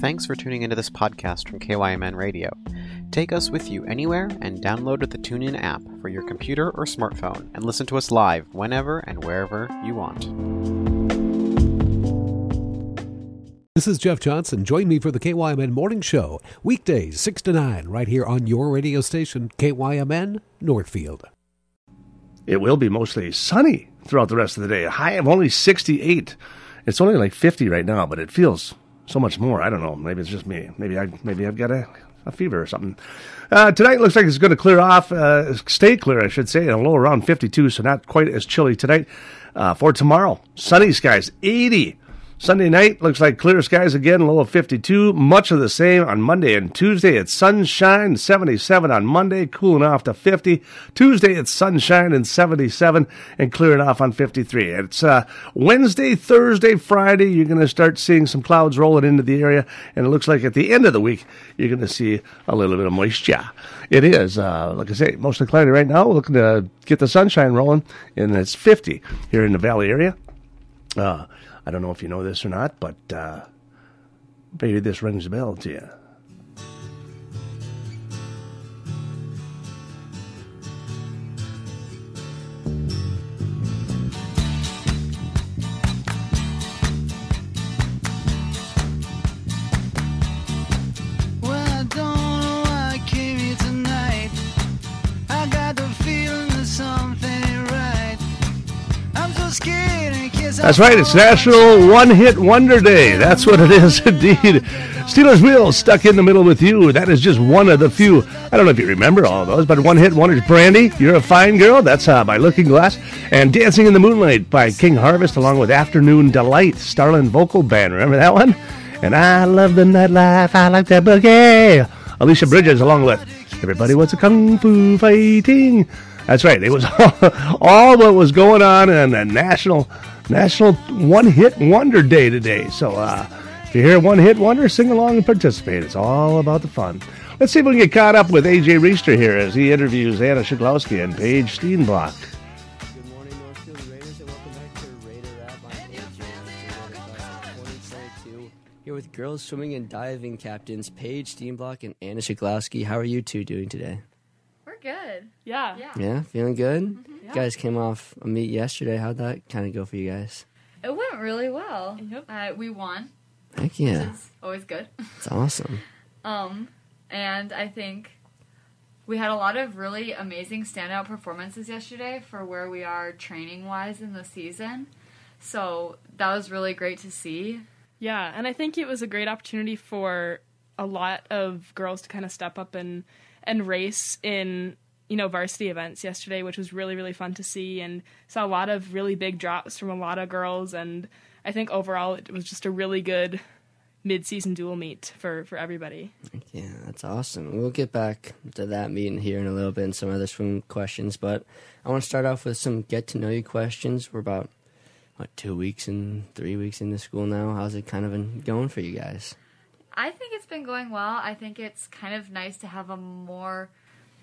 Thanks for tuning into this podcast from KYMN Radio. Take us with you anywhere and download the TuneIn app for your computer or smartphone and listen to us live whenever and wherever you want. This is Jeff Johnson. Join me for the KYMN Morning Show, weekdays 6 to 9, right here on your radio station, KYMN Northfield. It will be mostly sunny throughout the rest of the day. A high of only 68. It's only like 50 right now, but it feels so much more. I don't know. Maybe it's just me. Maybe I maybe I've got a, a fever or something. Uh, tonight looks like it's going to clear off, uh, stay clear, I should say, and a low around 52, so not quite as chilly tonight. Uh, for tomorrow, sunny skies, 80. Sunday night looks like clear skies again, low of 52. Much of the same on Monday and Tuesday. It's sunshine, 77 on Monday, cooling off to 50. Tuesday it's sunshine and 77 and clearing off on 53. It's uh, Wednesday, Thursday, Friday. You're going to start seeing some clouds rolling into the area, and it looks like at the end of the week you're going to see a little bit of moisture. It is, uh, like I say, mostly cloudy right now. We're looking to get the sunshine rolling, and it's 50 here in the valley area. Uh, I don't know if you know this or not, but uh, maybe this rings a bell to you. That's right, it's National One Hit Wonder Day. That's what it is indeed. Stealers Wheel stuck in the middle with you. That is just one of the few. I don't know if you remember all those, but One Hit Wonders Brandy, You're a Fine Girl, that's uh, by Looking Glass, and Dancing in the Moonlight by King Harvest, along with Afternoon Delight, Starland Vocal Band. Remember that one? And I love the nightlife, I like that boogie. Alicia Bridges, along with Everybody Wants a Kung Fu Fighting. That's right. It was all, all what was going on in the national national one hit wonder day today. So uh, if you hear one hit wonder, sing along and participate. It's all about the fun. Let's see if we can get caught up with AJ Reister here as he interviews Anna Sheglowski and Paige Steenblock. Good morning, Northfield Raiders, and welcome back to Raider Wrap. I'm AJ Reister, 2022. Here with girls swimming and diving captains Paige Steenblock and Anna Sheglowski. How are you two doing today? We're good. Yeah. Yeah. Yeah, feeling good? Mm-hmm. You guys came off a meet yesterday. How'd that kind of go for you guys? It went really well. Yep. Uh, we won, Heck which yeah, is always good. it's awesome. Um, and I think we had a lot of really amazing standout performances yesterday for where we are training wise in the season. So that was really great to see. Yeah, and I think it was a great opportunity for a lot of girls to kind of step up and and race in you know varsity events yesterday, which was really really fun to see, and saw a lot of really big drops from a lot of girls, and I think overall it was just a really good mid-season dual meet for for everybody. Yeah, that's awesome. We'll get back to that meeting here in a little bit and some other swim questions, but I want to start off with some get to know you questions. We're about what two weeks and three weeks into school now. How's it kind of been going for you guys? I think it's been going well. I think it's kind of nice to have a more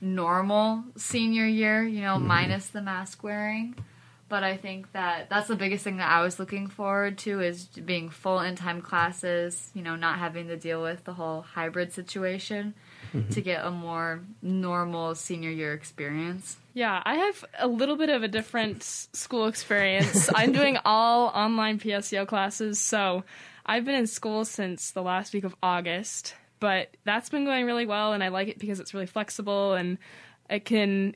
normal senior year, you know, mm-hmm. minus the mask wearing. But I think that that's the biggest thing that I was looking forward to is being full in time classes, you know, not having to deal with the whole hybrid situation mm-hmm. to get a more normal senior year experience. Yeah, I have a little bit of a different school experience. I'm doing all online PSEO classes, so I've been in school since the last week of August, but that's been going really well and I like it because it's really flexible and I can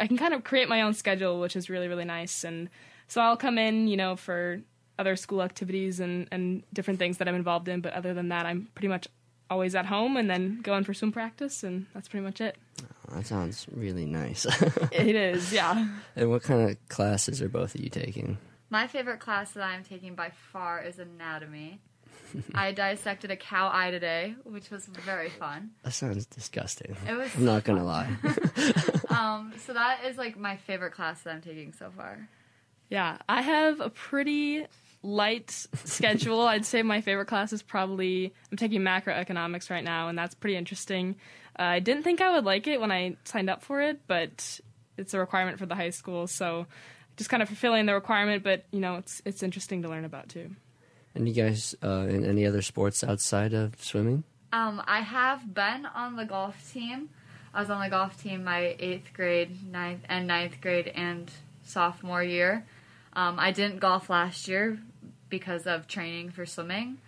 I can kind of create my own schedule, which is really really nice and so I'll come in, you know, for other school activities and and different things that I'm involved in, but other than that, I'm pretty much always at home and then going for swim practice and that's pretty much it. Oh, that sounds really nice. It is, yeah. and what kind of classes are both of you taking? My favorite class that I'm taking by far is anatomy. I dissected a cow eye today, which was very fun. That sounds disgusting. It was I'm not gonna lie. Um, so that is like my favorite class that I'm taking so far. Yeah, I have a pretty light schedule. I'd say my favorite class is probably I'm taking macroeconomics right now, and that's pretty interesting. Uh, I didn't think I would like it when I signed up for it, but it's a requirement for the high school, so just kind of fulfilling the requirement. But you know, it's it's interesting to learn about too. And you guys uh, in any other sports outside of swimming? Um, I have been on the golf team. I was on the golf team my eighth grade, ninth, and ninth grade and sophomore year. Um, I didn't golf last year because of training for swimming,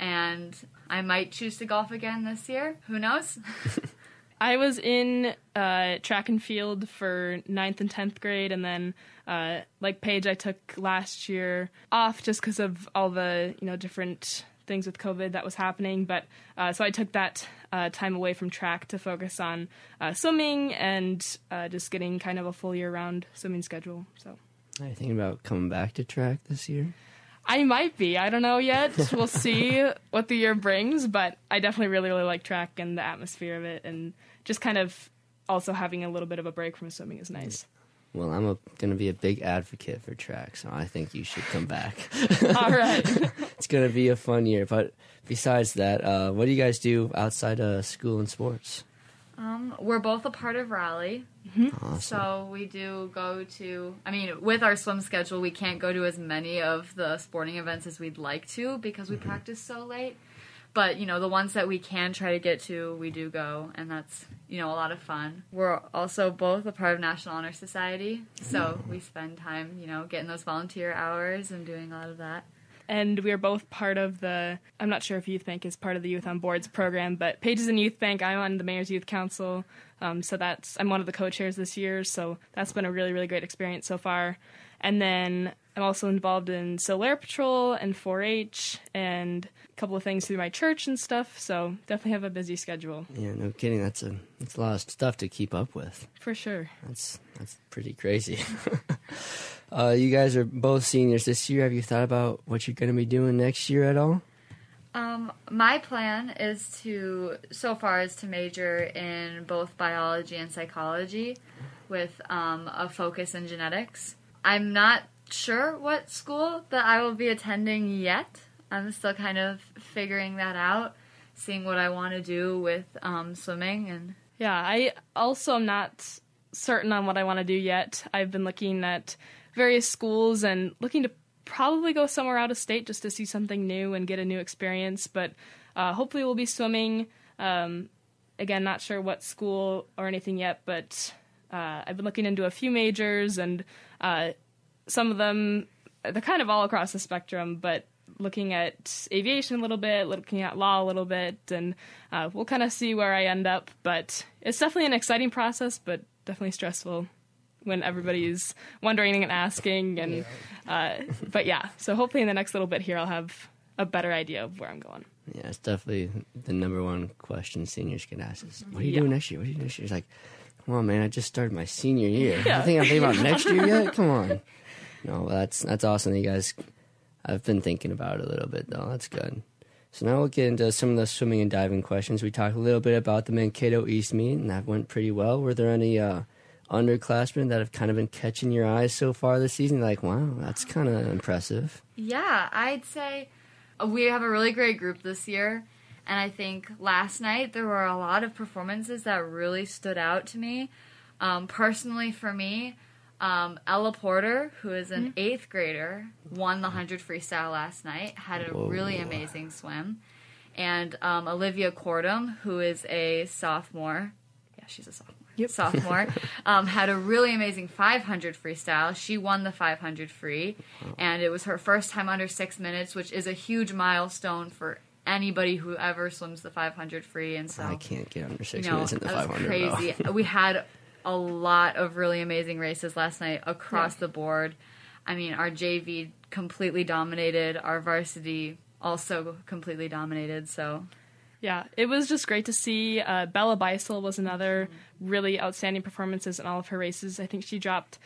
and I might choose to golf again this year. Who knows? I was in uh, track and field for ninth and tenth grade, and then uh, like Paige, I took last year off just because of all the you know different things with COVID that was happening. But uh, so I took that uh, time away from track to focus on uh, swimming and uh, just getting kind of a full year round swimming schedule. So Are you thinking about coming back to track this year? I might be. I don't know yet. We'll see what the year brings, but I definitely really, really like track and the atmosphere of it, and just kind of also having a little bit of a break from swimming is nice. Well, I'm going to be a big advocate for track, so I think you should come back. All right. it's going to be a fun year. But besides that, uh, what do you guys do outside of school and sports? Um, we're both a part of Raleigh. Awesome. So we do go to, I mean, with our swim schedule, we can't go to as many of the sporting events as we'd like to because we practice so late. But, you know, the ones that we can try to get to, we do go, and that's, you know, a lot of fun. We're also both a part of National Honor Society, so we spend time, you know, getting those volunteer hours and doing a lot of that. and we are both part of the i'm not sure if youth bank is part of the youth on boards program but pages in youth bank i'm on the mayor's youth council um, so that's i'm one of the co-chairs this year so that's been a really really great experience so far and then i'm also involved in solar patrol and 4-h and a couple of things through my church and stuff so definitely have a busy schedule Yeah, no kidding. That's a that's a lot of stuff to keep up with. for sure That's that's pretty crazy. uh, you guys are both seniors this year. Have you thought about what you're going to be doing next year at all? Um, my plan is to, so far, is to major in both biology and psychology with um, a focus in genetics. I'm not sure what school that I will be attending yet. I'm still kind of figuring that out, seeing what I want to do with um, swimming and Yeah, I also am not certain on what I want to do yet. I've been looking at various schools and looking to probably go somewhere out of state just to see something new and get a new experience. But uh, hopefully, we'll be swimming. Um, again, not sure what school or anything yet, but uh, I've been looking into a few majors and uh, some of them, they're kind of all across the spectrum, but looking at aviation a little bit, looking at law a little bit, and uh, we'll kind of see where I end up. But it's definitely an exciting process, but definitely stressful when everybody's wondering and asking. And uh, but yeah, so hopefully in the next little bit here, I'll have a better idea of where I'm going. Yeah, it's definitely the number one question seniors get asked is, "What are you Yeah. doing next year? What are you doing next year?" It's like, "Come on, man! I just started my senior year. Yeah. I think I'm thinking about next year yet. Come on." No, that's that's awesome. that You guys, I've been thinking about it a little bit though. That's good. So now we'll get into some of the swimming and diving questions. We talked a little bit about the Mankato East meet, and that went pretty well. Were there any uh, underclassmen that have kind of been catching your eyes so far this season? Like, wow, that's kind of impressive. Yeah, I'd say we have a really great group this year. And I think last night there were a lot of performances that really stood out to me. Um, personally, for me, um, Ella Porter, who is an eighth grader, won the 100 freestyle last night, had a really amazing swim. And um, Olivia Cordum, who is a sophomore, yeah, she's a sophomore. Sophomore um, had a really amazing 500 freestyle. She won the 500 free, and it was her first time under six minutes, which is a huge milestone for anybody who ever swims the 500 free. And so I can't get under you six know, minutes in the that was 500. though. crazy. we had a lot of really amazing races last night across the board. I mean, our JV completely dominated. Our varsity also completely dominated. So Yeah, it was just great to see. Uh, Bella Beisel was another really outstanding performances in all of her races. I think she dropped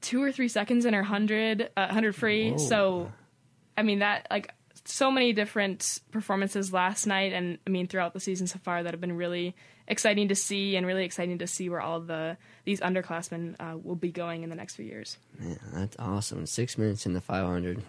two or three seconds in her hundred, uh, hundred free. Whoa. So, I mean that like so many different performances last night, and I mean throughout the season so far that have been really exciting to see, and really exciting to see where all the these underclassmen uh, will be going in the next few years. Yeah, that's awesome. Six minutes in the 500.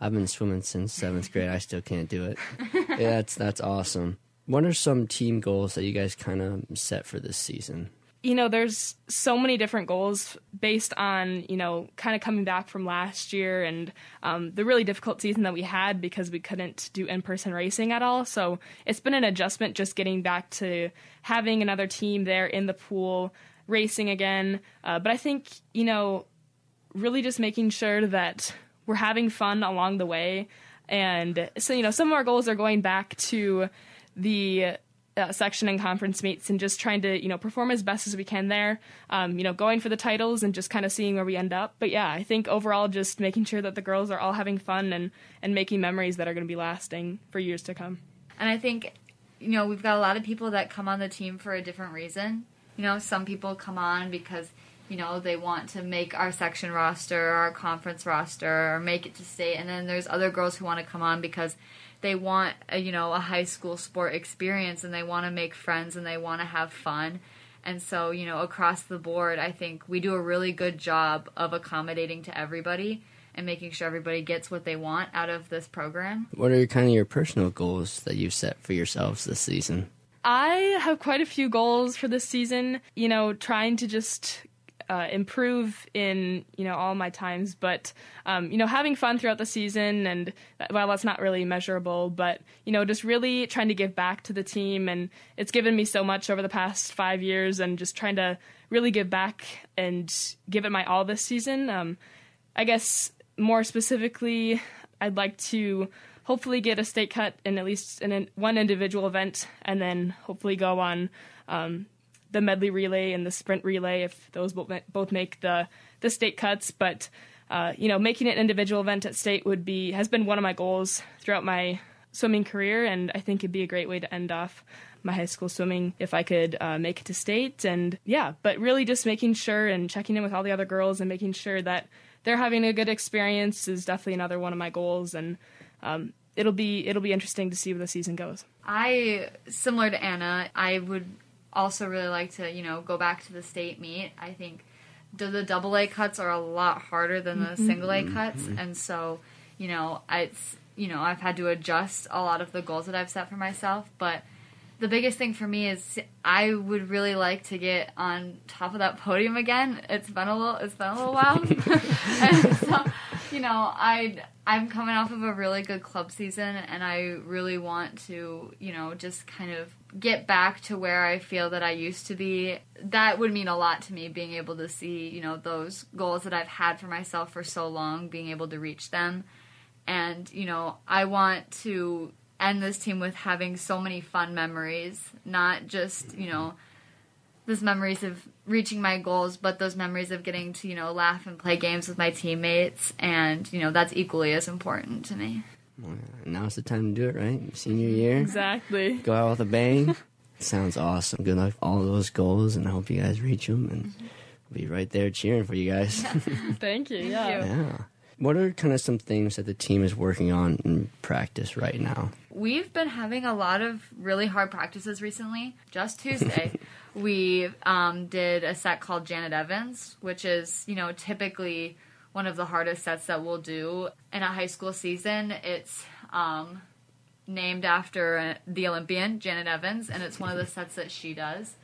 I've been swimming since seventh grade. I still can't do it. yeah, that's that's awesome. What are some team goals that you guys kind of set for this season? You know, there's so many different goals based on, you know, kind of coming back from last year and um, the really difficult season that we had because we couldn't do in person racing at all. So it's been an adjustment just getting back to having another team there in the pool, racing again. Uh, but I think, you know, really just making sure that we're having fun along the way. And so, you know, some of our goals are going back to the uh, section and conference meets and just trying to, you know, perform as best as we can there. Um, you know, going for the titles and just kind of seeing where we end up. But yeah, I think overall just making sure that the girls are all having fun and, and making memories that are going to be lasting for years to come. And I think, you know, we've got a lot of people that come on the team for a different reason. You know, some people come on because, you know, they want to make our section roster, our conference roster, or make it to state. And then there's other girls who want to come on because they want, a, you know, a high school sport experience and they want to make friends and they want to have fun. And so, you know, across the board, I think we do a really good job of accommodating to everybody and making sure everybody gets what they want out of this program. What are kind of your personal goals that you've set for yourselves this season? I have quite a few goals for this season, you know, trying to just uh, improve in you know all my times, but um, you know having fun throughout the season, and well, that's not really measurable, but you know just really trying to give back to the team, and it's given me so much over the past five years, and just trying to really give back and give it my all this season. Um, I guess more specifically, I'd like to hopefully get a state cut in at least in one individual event, and then hopefully go on um, the medley relay and the sprint relay if those both make the the state cuts. But uh, you know, making it an individual event at state would be has been one of my goals throughout my swimming career, and I think it'd be a great way to end off my high school swimming if I could uh, make it to state. And yeah, but really just making sure and checking in with all the other girls and making sure that they're having a good experience is definitely another one of my goals. And um, it'll be it'll be interesting to see where the season goes. I similar to Anna, I would also really like to you know go back to the state meet. I think the double A cuts are a lot harder than the Mm-hmm. single A cuts, and so you know it's you know I've had to adjust a lot of the goals that I've set for myself, but. The biggest thing for me is I would really like to get on top of that podium again. It's been a little, it's been a little while, and so you know, I I'm coming off of a really good club season, and I really want to, you know, just kind of get back to where I feel that I used to be. That would mean a lot to me, being able to see, you know, those goals that I've had for myself for so long, being able to reach them, and you know, I want to end this team with having so many fun memories, not just you know those memories of reaching my goals, but those memories of getting to, you know, laugh and play games with my teammates. And, you know, that's equally as important to me. Well, now's the time to do it, right? Senior year. Exactly. Go out with a bang. Sounds awesome. Good luck with all those goals, and I hope you guys reach them. And I'll be right there cheering for you guys. Thank you. yeah. you. yeah. What are kind of some things that the team is working on in practice right now? We've been having a lot of really hard practices recently. Just Tuesday, we um, did a set called Janet Evans, which is, you know, typically one of the hardest sets that we'll do in a high school season. It's um, named after uh, the Olympian, Janet Evans, and it's one of the sets that she does.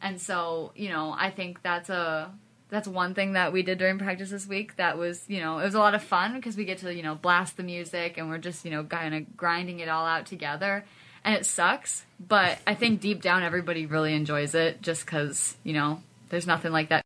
And so, you know, I think that's a that's one thing that we did during practice this week that was, you know, it was a lot of fun because we get to, you know, blast the music and we're just, you know, kind of grinding it all out together. And it sucks, but I think deep down everybody really enjoys it just cuz, you know, there's nothing like that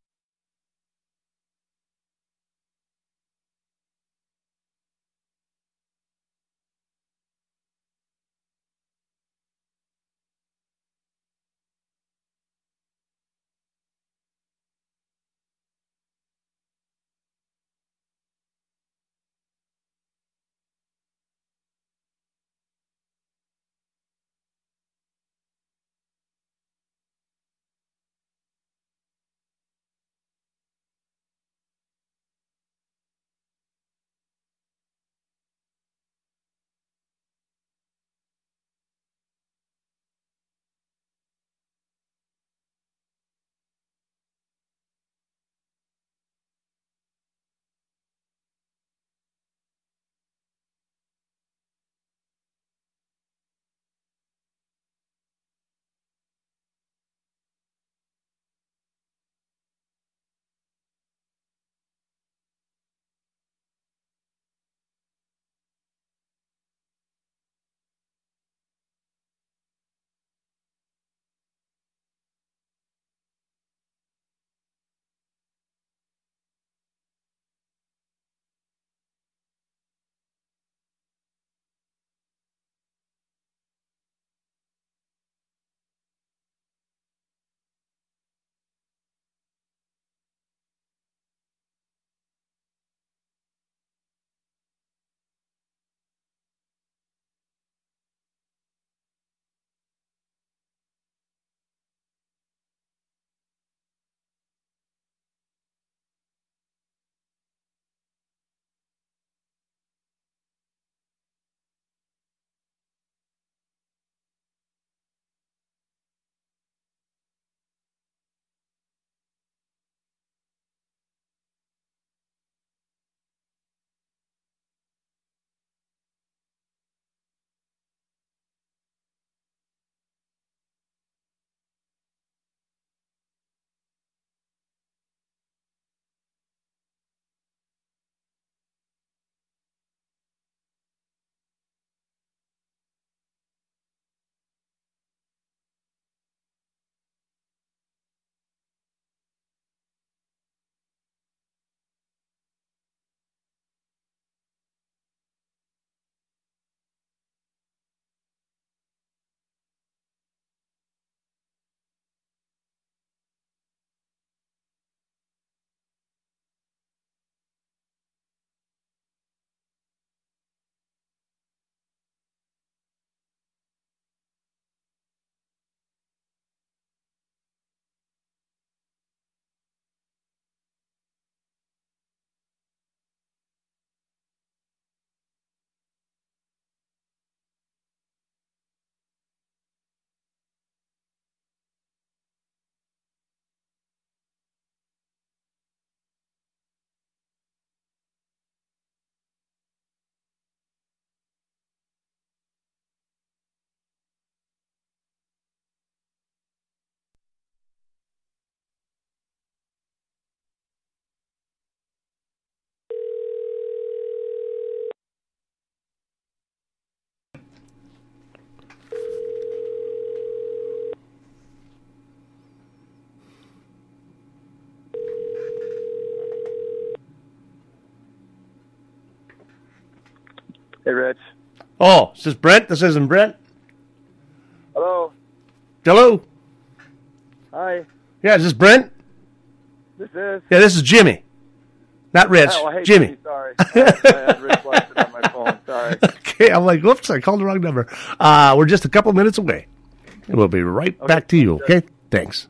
Hey, Rich. Oh, is this Brent? This isn't Brent. Hello. Hello. Hi. Yeah, is this Brent? This is. Yeah, this is Jimmy. Not Rich. Oh, hey, Jimmy. Sorry. I had Rich Weston on my phone. Sorry. Okay, I'm like, whoops, I called the wrong number. Uh, we're just a couple minutes away. And we'll be right back to you, okay? Thanks.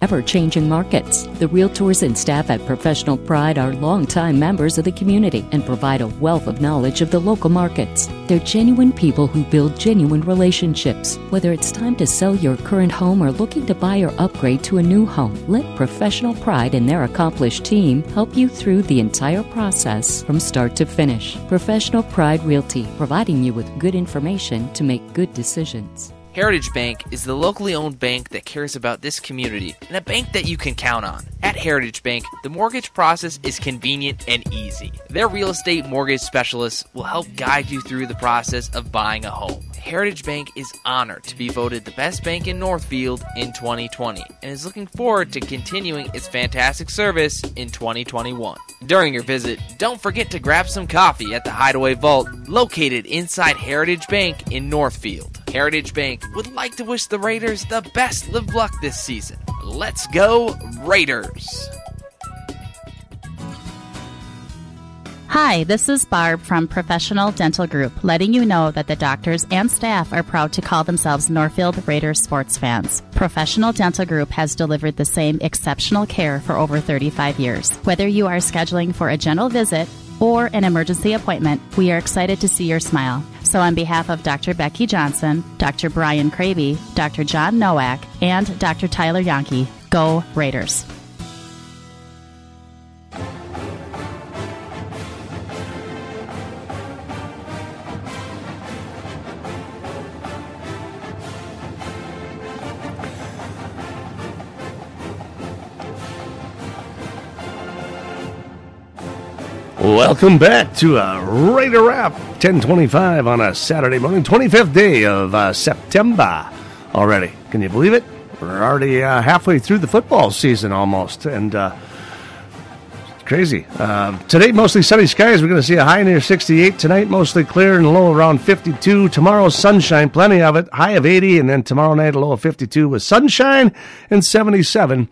Ever changing markets. The realtors and staff at Professional Pride are longtime members of the community and provide a wealth of knowledge of the local markets. They're genuine people who build genuine relationships. Whether it's time to sell your current home or looking to buy or upgrade to a new home, let Professional Pride and their accomplished team help you through the entire process from start to finish. Professional Pride Realty, providing you with good information to make good decisions. Heritage Bank is the locally owned bank that cares about this community and a bank that you can count on. At Heritage Bank, the mortgage process is convenient and easy. Their real estate mortgage specialists will help guide you through the process of buying a home. Heritage Bank is honored to be voted the best bank in Northfield in 2020 and is looking forward to continuing its fantastic service in 2021. During your visit, don't forget to grab some coffee at the Hideaway Vault located inside Heritage Bank in Northfield. Heritage Bank would like to wish the Raiders the best live luck this season. Let's go, Raiders! Hi, this is Barb from Professional Dental Group, letting you know that the doctors and staff are proud to call themselves Northfield Raiders sports fans. Professional Dental Group has delivered the same exceptional care for over 35 years. Whether you are scheduling for a general visit or an emergency appointment, we are excited to see your smile. So, on behalf of Dr. Becky Johnson, Dr. Brian Kraby, Dr. John Nowak, and Dr. Tyler Yonke, go Raiders. Welcome back to a Raider Wrap 1025 on a Saturday morning, 25th day of uh, September already. Can you believe it? We're already uh, halfway through the football season almost, and uh, crazy. Uh, today, mostly sunny skies. We're going to see a high near 68. Tonight, mostly clear and low around 52. Tomorrow, sunshine, plenty of it, high of 80, and then tomorrow night, a low of 52 with sunshine and 77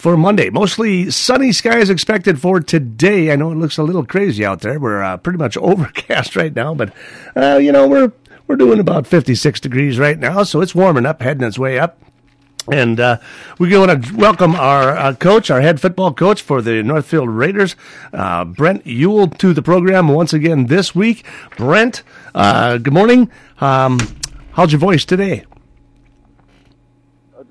for Monday. Mostly sunny skies expected for today. I know it looks a little crazy out there. We're uh, pretty much overcast right now, but uh, you know we're we're doing about 56 degrees right now, so it's warming up, heading its way up. And uh, we want to welcome our uh, coach, our head football coach for the Northfield Raiders, uh, Brent Yule, to the program once again this week. Brent, uh, good morning. Um, how's your voice today?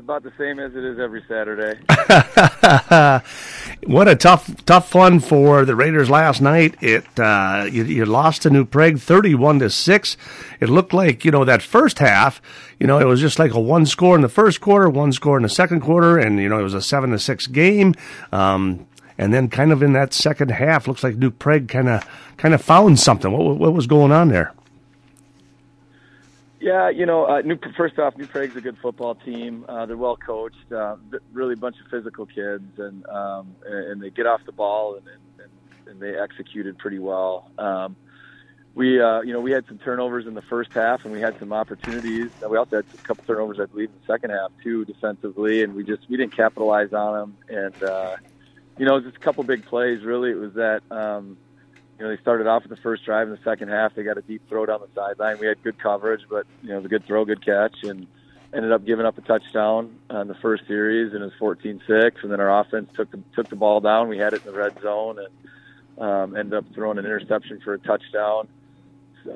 About the same as it is every Saturday. what a tough, tough one for the Raiders last night. It uh, you, you lost to New Prague, thirty-one to six. It looked like you know that first half. You know, it was just like a one score in the first quarter, one score in the second quarter, and you know it was a seven to six game. Um, and then, kind of in that second half, looks like New Prague kind of kind of found something. What what was going on there? Yeah, you know, uh, New, first off, New Prague's a good football team. Uh, they're well coached, uh, really a bunch of physical kids, and um, and they get off the ball and and, and they executed pretty well. Um, we, uh, you know, we had some turnovers in the first half, and we had some opportunities. We also had a couple turnovers, I believe, in the second half too, defensively, and we just we didn't capitalize on them. And uh, you know, just a couple big plays. Really, it was that. Um, you know, they started off with the first drive in the second half. They got a deep throw down the sideline. We had good coverage, but you know, it was a good throw, good catch, and ended up giving up a touchdown on the first series, and it was 14-6. And then our offense took the took the ball down. We had it in the red zone, and um, ended up throwing an interception for a touchdown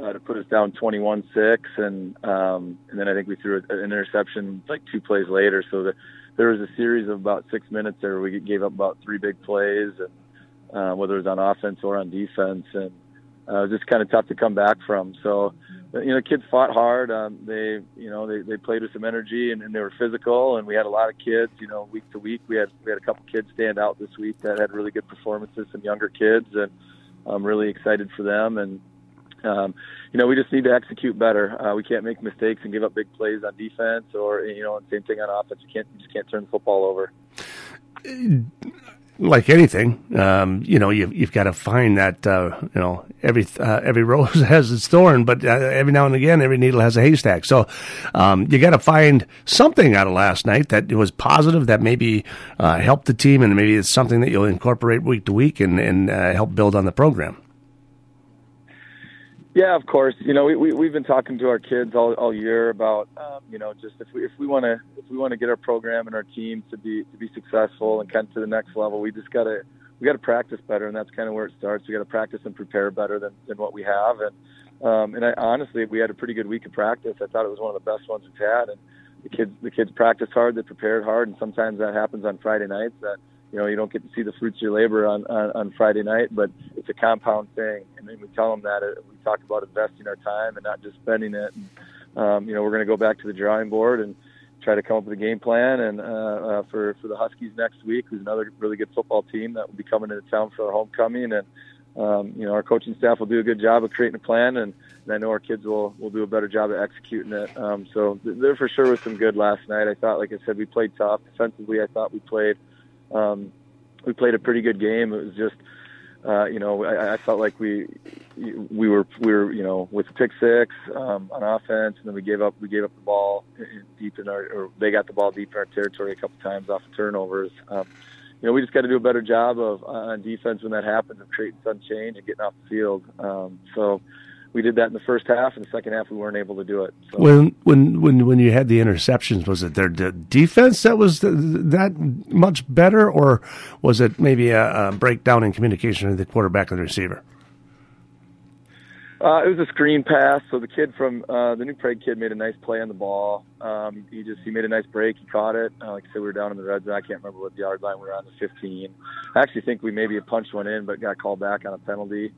uh, to put us down 21-6. And um, and then I think we threw an interception like two plays later. So the, there was a series of about six minutes there. We gave up about three big plays and uh, whether it was on offense or on defense, and uh, it was just kind of tough to come back from. So, you know, kids fought hard. Um, they, you know, they, they played with some energy and, and they were physical. And we had a lot of kids. You know, week to week, we had we had a couple kids stand out this week that had really good performances. Some younger kids, and I'm really excited for them. And um, you know, we just need to execute better. Uh, we can't make mistakes and give up big plays on defense, or you know, same thing on offense. You can't you just can't turn the football over like anything, um, you know, you've, you've got to find that, uh, you know, every, uh, every rose has its thorn, but uh, every now and again, every needle has a haystack. So, um, you got to find something out of last night that was positive that maybe, uh, helped the team and maybe it's something that you'll incorporate week to week and, and, uh, help build on the program. Yeah, of course. You know, we, we we've been talking to our kids all all year about um, you know just if we if we want to if we want to get our program and our team to be to be successful and kind of to the next level, we just gotta we gotta practice better, and that's kind of where it starts. We gotta practice and prepare better than than what we have, and um, and I honestly we had a pretty good week of practice. I thought it was one of the best ones we've had, and the kids the kids practiced hard, they prepared hard, and sometimes that happens on Friday nights that you know you don't get to see the fruits of your labor on on, on Friday night, but it's a compound thing. And then we tell them that uh, we talk about investing our time and not just spending it. And, um, you know, we're going to go back to the drawing board and try to come up with a game plan and uh, uh, for for the Huskies next week, who's another really good football team that will be coming into town for our homecoming. And um, you know, our coaching staff will do a good job of creating a plan, and, and I know our kids will will do a better job of executing it. Um, so there for sure was some good last night. I thought, like I said, we played tough defensively. I thought we played um, we played a pretty good game. It was just, uh, you know, I, I felt like we we were we were you know with pick six um, on offense, and then we gave up we gave up the ball deep in our or they got the ball deep in our territory a couple times off of turnovers. Um, you know, we just got to do a better job of on defense when that happens of creating some change and getting off the field. Um, so we did that in the first half. In the second half, we weren't able to do it. So. When when when when you had the interceptions, was it their defense that was that much better, or was it maybe a, a breakdown in communication with the quarterback and the receiver? Uh, it was a screen pass. So the kid from uh, the new Prague kid made a nice play on the ball. Um, he just he made a nice break. He caught it. Uh, like I said, we were down in the red zone. I can't remember what yard line we were on the 15. I actually think we maybe punched one in, but got called back on a penalty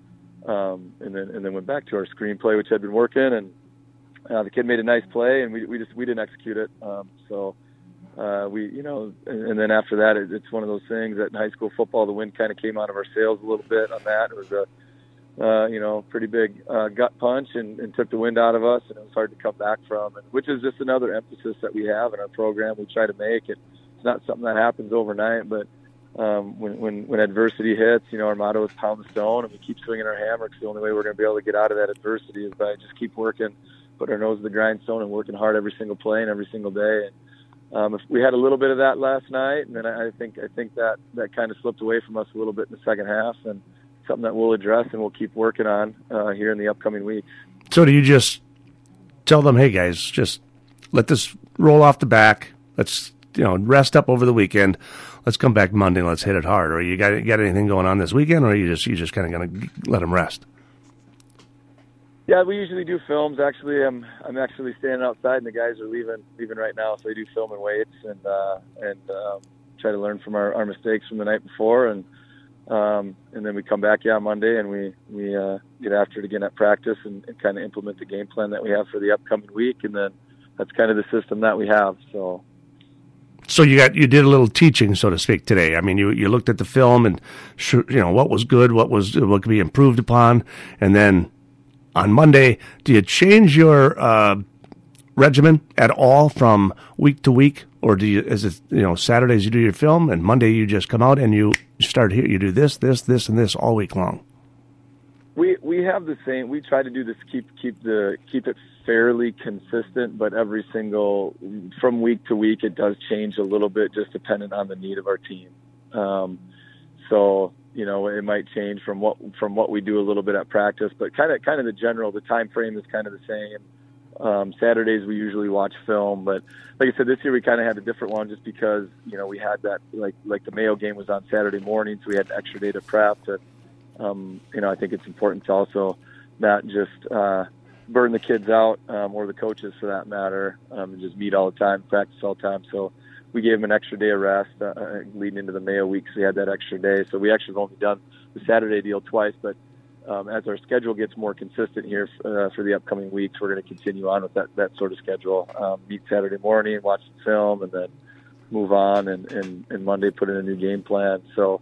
um, and then and then went back to our screenplay, which had been working, and uh, the kid made a nice play, and we we just we didn't execute it. Um, so uh, we you know, and, and then after that, it, it's one of those things that in high school football, the wind kind of came out of our sails a little bit on that. It was a uh, you know, pretty big uh, gut punch and, and took the wind out of us, and it was hard to come back from. And which is just another emphasis that we have in our program. We try to make it. It's not something that happens overnight, but um, when, when when adversity hits, you know, our motto is pound the stone, and we keep swinging our hammer. Because the only way we're going to be able to get out of that adversity is by just keep working, put our nose to the grindstone, and working hard every single play and every single day. And um, if we had a little bit of that last night, and then I, I think I think that that kind of slipped away from us a little bit in the second half, and something that we'll address and we'll keep working on uh, here in the upcoming weeks. So, do you just tell them, "Hey guys, just let this roll off the back. Let's you know rest up over the weekend." let's come back Monday let's hit it hard? Or you got got anything going on this weekend, or you just you just kind of going to let them rest? Yeah, we usually do films. Actually, I'm I'm actually standing outside, and the guys are leaving leaving right now, so we do film and weights and uh, and um, try to learn from our, our mistakes from the night before, and um, and then we come back yeah Monday, and we we uh, get after it again at practice and, and kind of implement the game plan that we have for the upcoming week, and then that's kind of the system that we have. So so you got you did a little teaching, so to speak, today. I mean, you you looked at the film and you know what was good, what was what could be improved upon, and then on Monday, do you change your uh, regimen at all from week to week, or do you is it you know Saturdays you do your film and Monday you just come out and you start here you do this this this and this all week long? We we have the same. We try to do this keep keep the keep it fairly consistent, but every single from week to week it does change a little bit, just dependent on the need of our team. Um, so you know it might change from what from what we do a little bit at practice, but kind of kind of the general the time frame is kind of the same. Um, Saturdays we usually watch film, but like I said, this year we kind of had a different one just because you know we had that like like the Mayo game was on Saturday morning, so we had an extra day to prep. And um, you know I think it's important to also not just uh, burn the kids out um, or the coaches for that matter um, and just meet all the time, practice all the time. So we gave them an extra day of rest uh, uh leading into the Mayo week. So we had that extra day. So we actually have only done the Saturday deal twice, but um, as our schedule gets more consistent here uh, for the upcoming weeks, we're going to continue on with that, that sort of schedule. Um, meet Saturday morning, watch the film, and then move on, and, and, and Monday put in a new game plan. So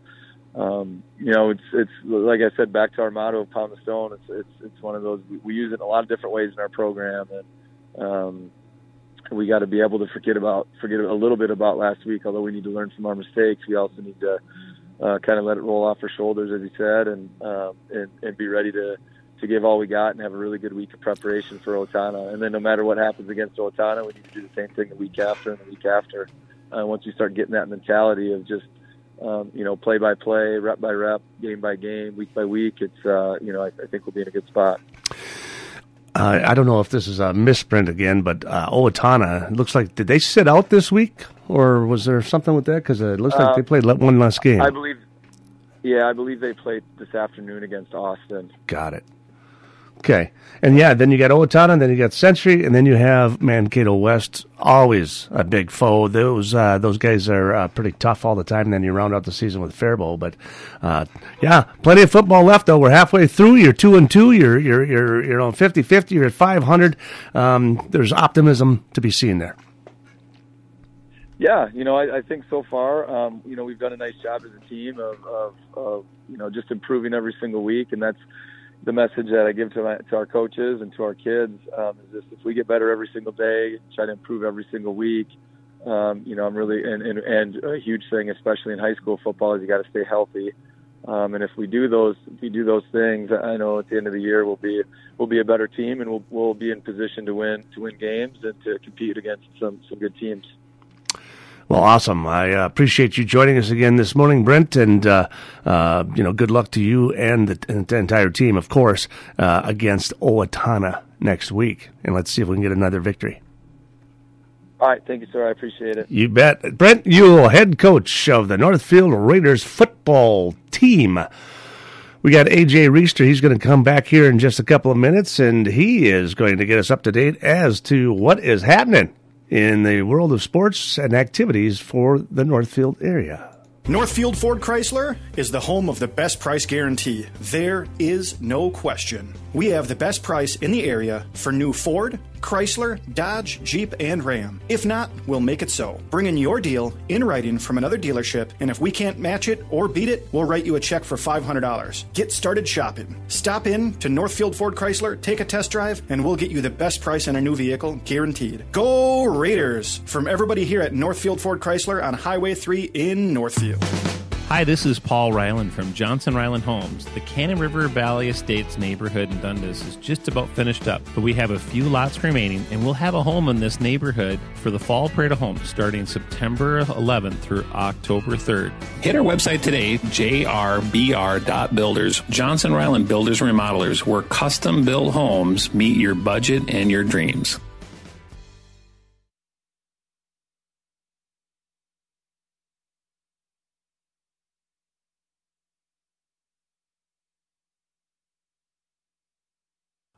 um, you know, it's it's like I said, back to our motto of pound the stone. It's it's it's one of those we, use it in a lot of different ways in our program, and um, we got to be able to forget about forget a little bit about last week. Although we need to learn from our mistakes, we also need to uh, kind of let it roll off our shoulders, as he said, and um, and, and be ready to to give all we got and have a really good week of preparation for Owatonna. And then no matter what happens against Owatonna, we need to do the same thing the week after and the week after. Uh, once you start getting that mentality of just um, you know play by play, rep by rep, game by game, week by week, it's uh, you know I, I think we'll be in a good spot. Uh, I don't know if this is a misprint again, but uh, Owatonna looks like did they sit out this week, or was there something with that? Because it looks like Uh, they played one last game. I believe, yeah, I believe they played this afternoon against Austin. Got it. Okay, and yeah, then you got Owatonna, then you got Century, and then you have Mankato West. Always a big foe. Those uh, those guys are uh, pretty tough all the time. And then you round out the season with Faribault. But uh, yeah, plenty of football left. Though we're halfway through. You're two and two. You're you're you're you're on 50-50. You're at five hundred. Um, there's optimism to be seen there. Yeah, you know, I, I think so far, um, you know, we've done a nice job as a team of, of, of, you know, just improving every single week, and that's the message that I give to my, to our coaches and to our kids um, is just if we get better every single day, try to improve every single week. Um, you know, I'm really and, and and a huge thing, especially in high school football, is you got to stay healthy. Um, and if we do those, if we do those things, I know at the end of the year we'll be we'll be a better team, and we'll we'll be in position to win to win games and to compete against some some good teams. Well, awesome. I uh, appreciate you joining us again this morning, Brent, and uh, uh, you know, good luck to you and the, and the entire team, of course, uh, against Owatonna next week. And let's see if we can get another victory. All right, thank you, sir. I appreciate it. You bet. Brent Yule, head coach of the Northfield Raiders football team. We got AJ Reister. He's going to come back here in just a couple of minutes, and he is going to get us up to date as to what is happening in the world of sports and activities for the Northfield area. Northfield Ford Chrysler is the home of the best price guarantee. There is no question. We have the best price in the area for new Ford, Chrysler, Dodge, Jeep, and Ram. If not, we'll make it so. Bring in your deal in writing from another dealership, and if we can't match it or beat it, we'll write you a check for $500. Get started shopping. Stop in to Northfield Ford Chrysler, take a test drive, and we'll get you the best price on a new vehicle, guaranteed. Go Raiders! From everybody here at Northfield Ford Chrysler on Highway 3 in Northfield. Hi, this is Paul Ryland from Johnson Ryland Homes. The Cannon River Valley Estates neighborhood in Dundas is just about finished up, but we have a few lots remaining, and we'll have a home in this neighborhood for the Fall Parade of Homes starting September 11th through October 3rd. Hit our website today, jrbr.builders. Johnson Ryland Builders and Remodelers, where custom built homes meet your budget and your dreams.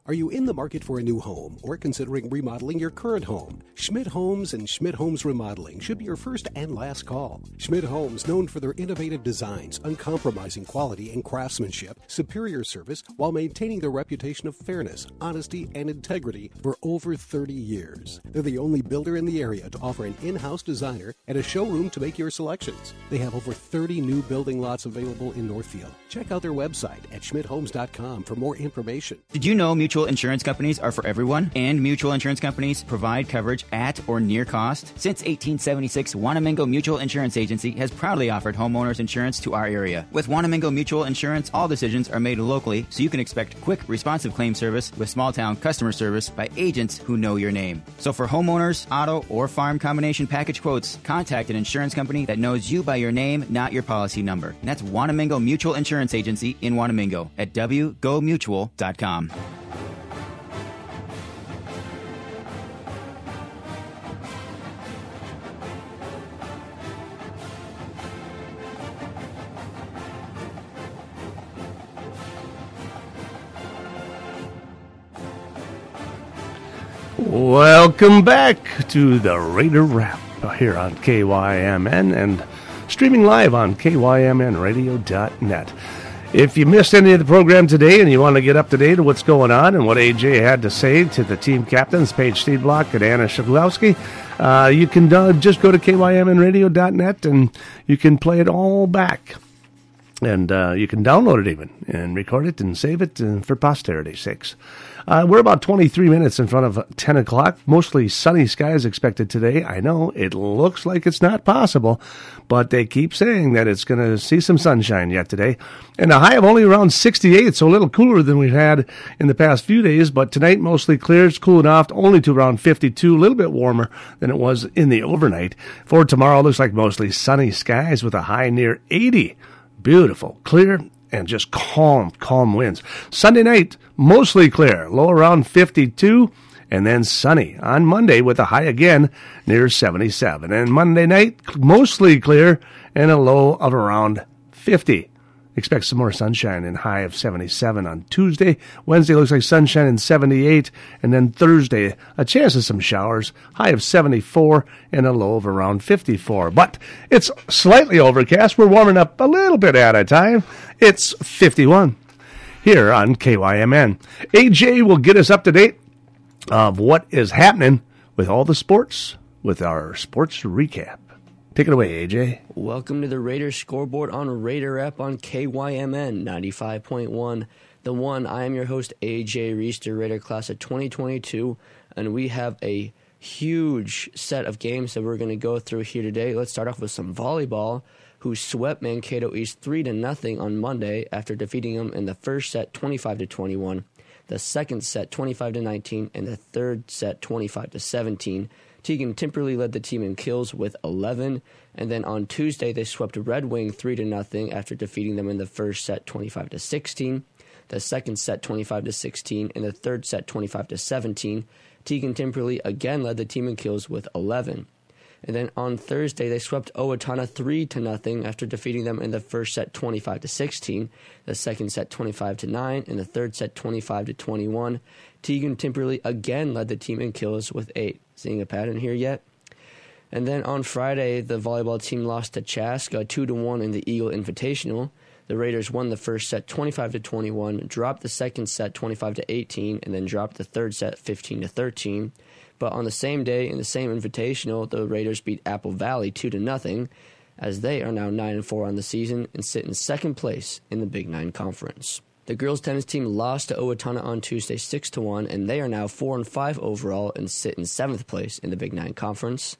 Are you in the market for a new home or considering remodeling your current home? Schmidt Homes and Schmidt Homes Remodeling should be your first and last call. Schmidt Homes, known for their innovative designs, uncompromising quality and craftsmanship, superior service, while maintaining their reputation of fairness, honesty, and integrity for over 30 years. They're the only builder in the area to offer an in house designer and a showroom to make your selections. They have over 30 new building lots available in Northfield. Check out their website at schmidthomes.com for more information. Did you know mutual insurance companies are for everyone? And mutual insurance companies provide coverage at or near cost? Since 1876, Wanamingo Mutual Insurance Agency has proudly offered homeowners insurance to our area. With Wanamingo Mutual Insurance, all decisions are made locally, so you can expect quick, responsive claim service with small town customer service by agents who know your name. So for homeowners, auto, or farm combination package quotes, contact an insurance company that knows you by your name, not your policy number. And that's Wanamingo Mutual Insurance Agency in Wanamingo at wgomutual.com. Welcome back to the Raider Wrap here on KYMN and streaming live on KYMNradio.net. If you missed any of the program today and you want to get up to date on what's going on and what AJ had to say to the team captains, Paige Steenblock and Anna Sheglowski, uh, you can uh, just go to KYMNradio.net and you can play it all back. And uh, you can download it even and record it and save it uh, for posterity's sakes. Uh, we're about 23 minutes in front of 10 o'clock. Mostly sunny skies expected today. I know it looks like it's not possible, but they keep saying that it's going to see some sunshine yet today. And a high of only around 68, so a little cooler than we've had in the past few days. But tonight, mostly clear. It's cooling off only to around 52, a little bit warmer than it was in the overnight. For tomorrow, looks like mostly sunny skies with a high near 80 beautiful, clear, and just calm, calm winds. Sunday night, mostly clear, low around 52, and then sunny on Monday with a high again near 77. And Monday night, mostly clear and a low of around 50. Expect some more sunshine and high of 77 on Tuesday. Wednesday looks like sunshine and 78. And then Thursday, a chance of some showers, high of 74 and a low of around 54. But it's slightly overcast. We're warming up a little bit at a time. It's 51 here on KYMN. AJ will get us up to date of what is happening with all the sports with our sports recap. Take it away, AJ. Welcome to the Raiders scoreboard on Raider Wrap on KYMN 95.1. The one, I am your host, AJ Reister, Raider class of 2022, and we have a huge set of games that we're going to go through here today. Let's start off with some volleyball, who swept Mankato East 3 to nothing on Monday after defeating them in the first set 25 to 21, the second set 25 to 19, and the third set 25 to 17. Tegan Timperley led the team in kills with 11, and then on Tuesday they swept Red Wing 3 to nothing after defeating them in the first set 25 to 16, the second set 25 to 16, and the third set 25 to 17. Tegan Timperley again led the team in kills with 11. And then on Thursday, they swept Owatonna 3 to nothing after defeating them in the first set 25 to 16, the second set 25 to 9, and the third set 25 to 21. Tegan Timperley again led the team in kills with 8. Seeing a pattern here yet? And then on Friday, the volleyball team lost to Chaska 2 to 1 in the Eagle Invitational. The Raiders won the first set 25 to 21, dropped the second set 25 to 18, and then dropped the third set 15 to 13. But on the same day in the same invitational, the Raiders beat Apple Valley 2 to nothing as they are now 9 and 4 on the season and sit in second place in the Big 9 Conference. The girls tennis team lost to Owatonna on Tuesday 6 to 1 and they are now 4 and 5 overall and sit in 7th place in the Big 9 Conference.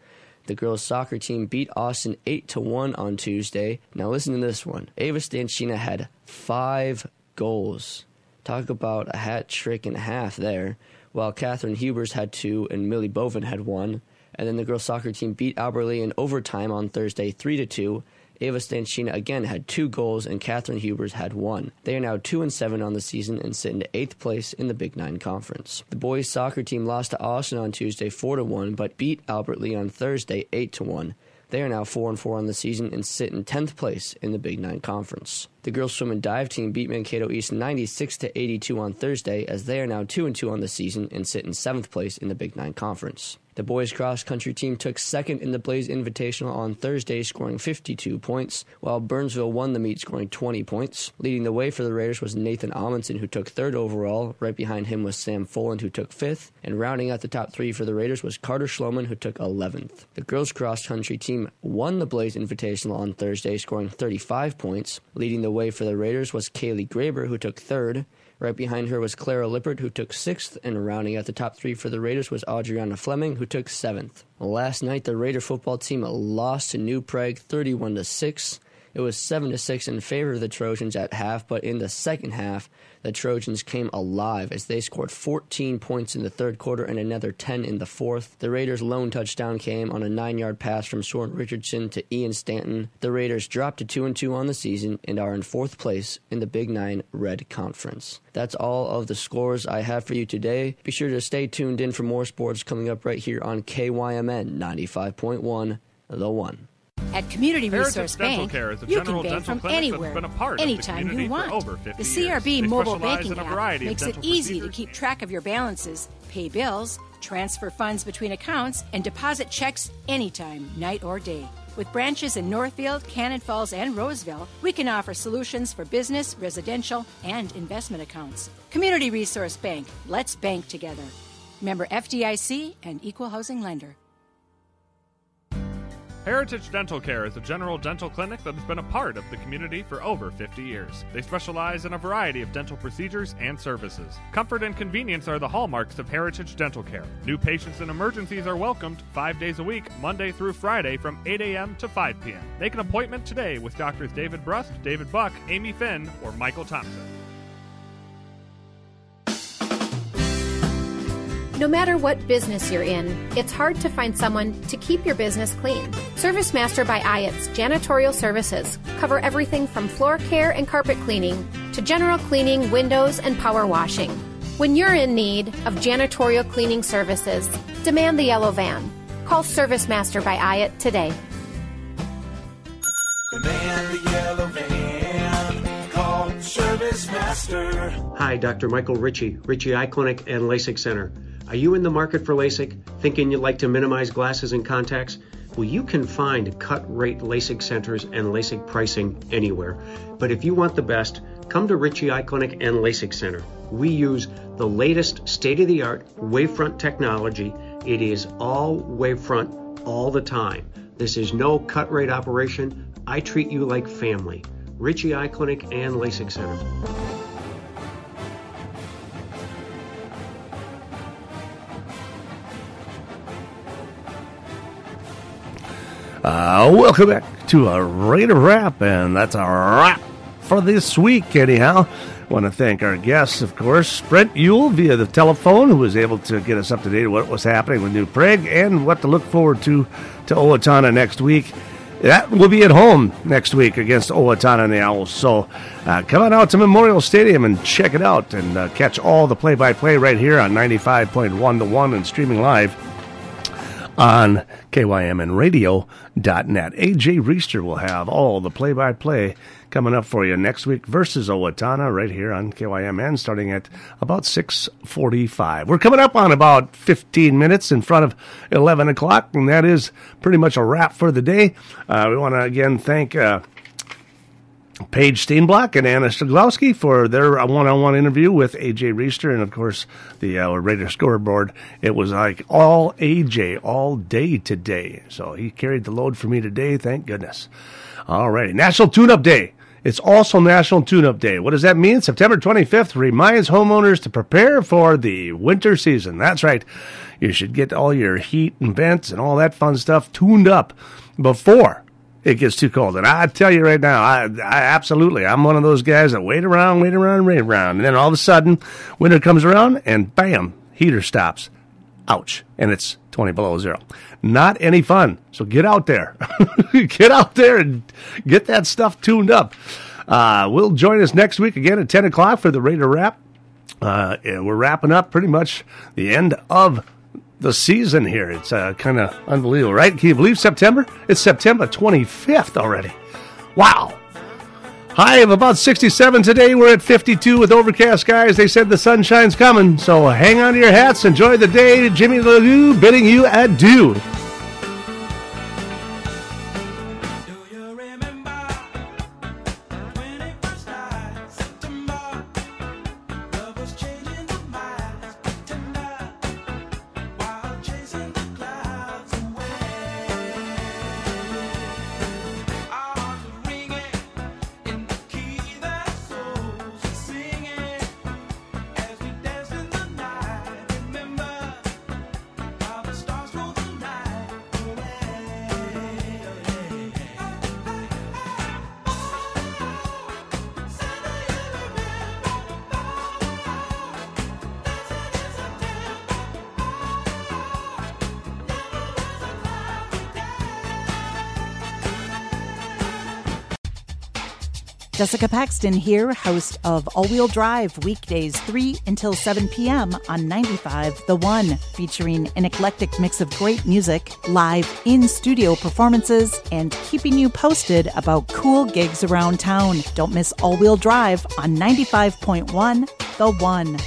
The girls soccer team beat Austin 8 to 1 on Tuesday. Now listen to this one. Ava Stanchina had 5 goals. Talk about a hat trick and a half there. While Catherine Hubers had 2 and Millie Bovin had 1. And then the girls soccer team beat Albert Lea in overtime on Thursday 3 to 2 Ava Stanchina again had two goals, and Catherine Hubers had one. They are now two and seven on the season and sit in eighth place in the Big Nine Conference. The boys soccer team lost to Austin on Tuesday four to one, but beat Albert Lea on Thursday eight to one. They are now 4 and 4 on the season and sit in 10th place in the Big 9 Conference. The girls swim and dive team beat Mankato East 96 to 82 on Thursday as they are now 2 and 2 on the season and sit in 7th place in the Big 9 Conference. The boys cross country team took second in the Blaze Invitational on Thursday, scoring 52 points, while Burnsville won the meet, scoring 20 points. Leading the way for the Raiders was Nathan Amundsen, who took third overall. Right behind him was Sam Foland, who took fifth. And rounding out the top three for the Raiders was Carter Schloman, who took 11th. The girls cross country team won the Blaze Invitational on Thursday, scoring 35 points. Leading the way for the Raiders was Kaylee Graber, who took third. Right behind her was Clara Lippert, who took sixth, and rounding out the top three for the Raiders was Adriana Fleming, who took seventh. Last night, the Raider football team lost to New Prague 31 to 6. It was 7 to 6 in favor of the Trojans at half, but in the second half, the Trojans came alive as they scored 14 points in the third quarter and another 10 in the fourth. The Raiders' lone touchdown came on a nine yard pass from Soren Richardson to Ian Stanton. The Raiders dropped to 2 and 2 on the season and are in fourth place in the Big Nine Red Conference. That's all of the scores I have for you today. Be sure to stay tuned in for more sports coming up right here on KYMN 95.1, The One. At Community Heritage Resource Dental Bank, Care is a you can bank from anywhere, been a part of the anytime you want. over 50 the. CRB They mobile banking app makes it easy to keep track of your balances, pay bills, transfer funds between accounts, and deposit checks anytime, night or day. With branches in Northfield, Cannon Falls, and Roseville, we can offer solutions for business, residential, and investment accounts. Community Resource Bank. Let's bank together. Member FDIC and Equal Housing Lender. Heritage Dental Care is a general dental clinic that has been a part of the community for over 50 years. They specialize in a variety of dental procedures and services. Comfort and convenience are the hallmarks of Heritage Dental Care. New patients and emergencies are welcomed five days a week, Monday through Friday from 8 a.m. to 5 p.m. Make an appointment today with Doctors David Brust, David Buck, Amy Finn, or Michael Thompson. No matter what business you're in, it's hard to find someone to keep your business clean. Service Master by Ayat's janitorial services cover everything from floor care and carpet cleaning to general cleaning, windows, and power washing. When you're in need of janitorial cleaning services, demand the yellow van. Call Service Master by Ayat today. Demand the yellow van. Call Service Master. Hi, Dr. Michael Ritchie, Ritchie Eye Clinic and LASIK Center. Are you in the market for LASIK, thinking you'd like to minimize glasses and contacts? Well, you can find cut rate LASIK centers and LASIK pricing anywhere. But if you want the best, come to Ritchie Eye Clinic and LASIK Center. We use the latest state of the art wavefront technology. It is all wavefront all the time. This is no cut rate operation. I treat you like family. Ritchie Eye Clinic and LASIK Center. Uh, welcome back to a Raider Wrap, and that's a wrap for this week, anyhow. Want to thank our guests, of course, Brent Yule via the telephone, who was able to get us up to date on what was happening with New Prague and what to look forward to to Owatonna next week. That will be at home next week against Owatonna and the Owls. So uh, come on out to Memorial Stadium and check it out and uh, catch all the play by play right here on 95.1 to 1 and streaming live on KYMNradio.net. AJ Reister will have all the play by play coming up for you next week versus Owatonna right here on KYMN starting at about 645. We're coming up on about 15 minutes in front of 11 o'clock, and that is pretty much a wrap for the day. Uh, we want to again thank uh, Paige Steenblock and Anna Sheglowski for their one-on-one interview with AJ Reister, and of course the uh, Raider scoreboard. It was like all AJ all day today, so he carried the load for me today. Thank goodness. All righty, National Tune-Up Day. It's also National Tune-Up Day. What does that mean? September 25th reminds homeowners to prepare for the winter season. That's right. You should get all your heat and vents and all that fun stuff tuned up before it gets too cold. And I tell you right now, I, I absolutely, I'm one of those guys that wait around, wait around, wait around. And then all of a sudden, winter comes around and bam, heater stops. Ouch. And it's 20 below zero. Not any fun. So get out there. get out there and get that stuff tuned up. Uh, will join us next week again at 10 o'clock for the Raider Wrap. Uh, we're wrapping up pretty much the end of the season here. It's uh, kind of unbelievable, right? Can you believe September? It's September 25th already. Wow. High of about 67 today. We're at 52 with overcast skies. They said the sunshine's coming, so hang on to your hats. Enjoy the day. Jimmy Lagoo bidding you adieu. Jessica Paxton here, host of All Wheel Drive, weekdays 3 until 7 p.m. on 95 The One, featuring an eclectic mix of great music, live in studio performances, and keeping you posted about cool gigs around town. Don't miss All Wheel Drive on 95.1 The One.